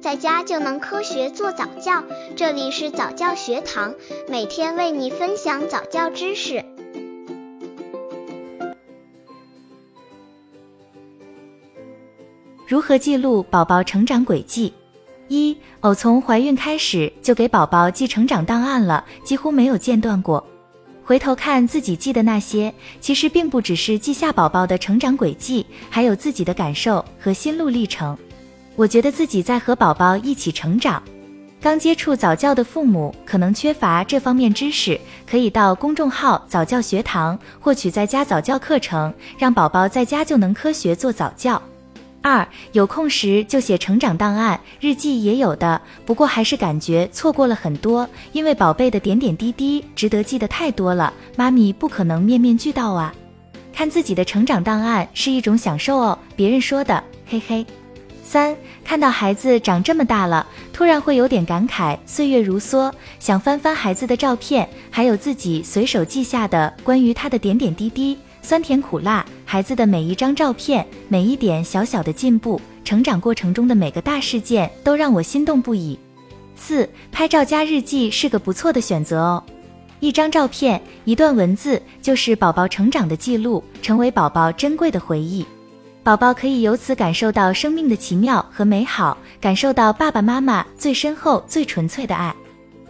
在家就能科学做早教。这里是早教学堂，每天为你分享早教知识。如何记录宝宝成长轨迹？一，偶从怀孕开始就给宝宝记成长档案了，几乎没有间断过。回头看自己记的那些，其实并不只是记下宝宝的成长轨迹，还有自己的感受和心路历程。我觉得自己在和宝宝一起成长。刚接触早教的父母可能缺乏这方面知识，可以到公众号早教学堂获取在家早教课程，让宝宝在家就能科学做早教。二有空时就写成长档案，日记也有的，不过还是感觉错过了很多，因为宝贝的点点滴滴值得记得太多了，妈咪不可能面面俱到啊。看自己的成长档案是一种享受哦，别人说的，嘿嘿。三看到孩子长这么大了，突然会有点感慨，岁月如梭，想翻翻孩子的照片，还有自己随手记下的关于他的点点滴滴。酸甜苦辣，孩子的每一张照片，每一点小小的进步，成长过程中的每个大事件，都让我心动不已。四，拍照加日记是个不错的选择哦。一张照片，一段文字，就是宝宝成长的记录，成为宝宝珍贵的回忆。宝宝可以由此感受到生命的奇妙和美好，感受到爸爸妈妈最深厚、最纯粹的爱。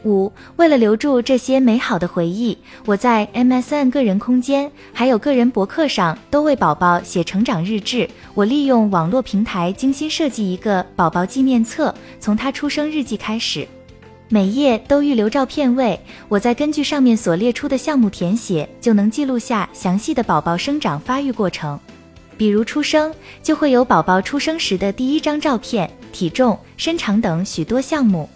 五，为了留住这些美好的回忆，我在 MSN 个人空间还有个人博客上都为宝宝写成长日志。我利用网络平台精心设计一个宝宝纪念册，从他出生日记开始，每页都预留照片位，我再根据上面所列出的项目填写，就能记录下详细的宝宝生长发育过程。比如出生，就会有宝宝出生时的第一张照片、体重、身长等许多项目。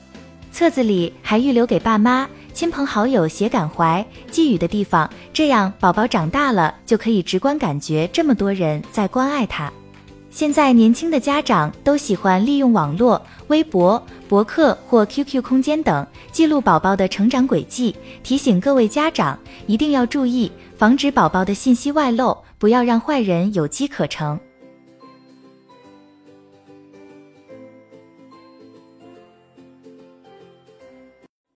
册子里还预留给爸妈、亲朋好友写感怀、寄语的地方，这样宝宝长大了就可以直观感觉这么多人在关爱他。现在年轻的家长都喜欢利用网络、微博、博客或 QQ 空间等记录宝宝的成长轨迹，提醒各位家长一定要注意，防止宝宝的信息外漏，不要让坏人有机可乘。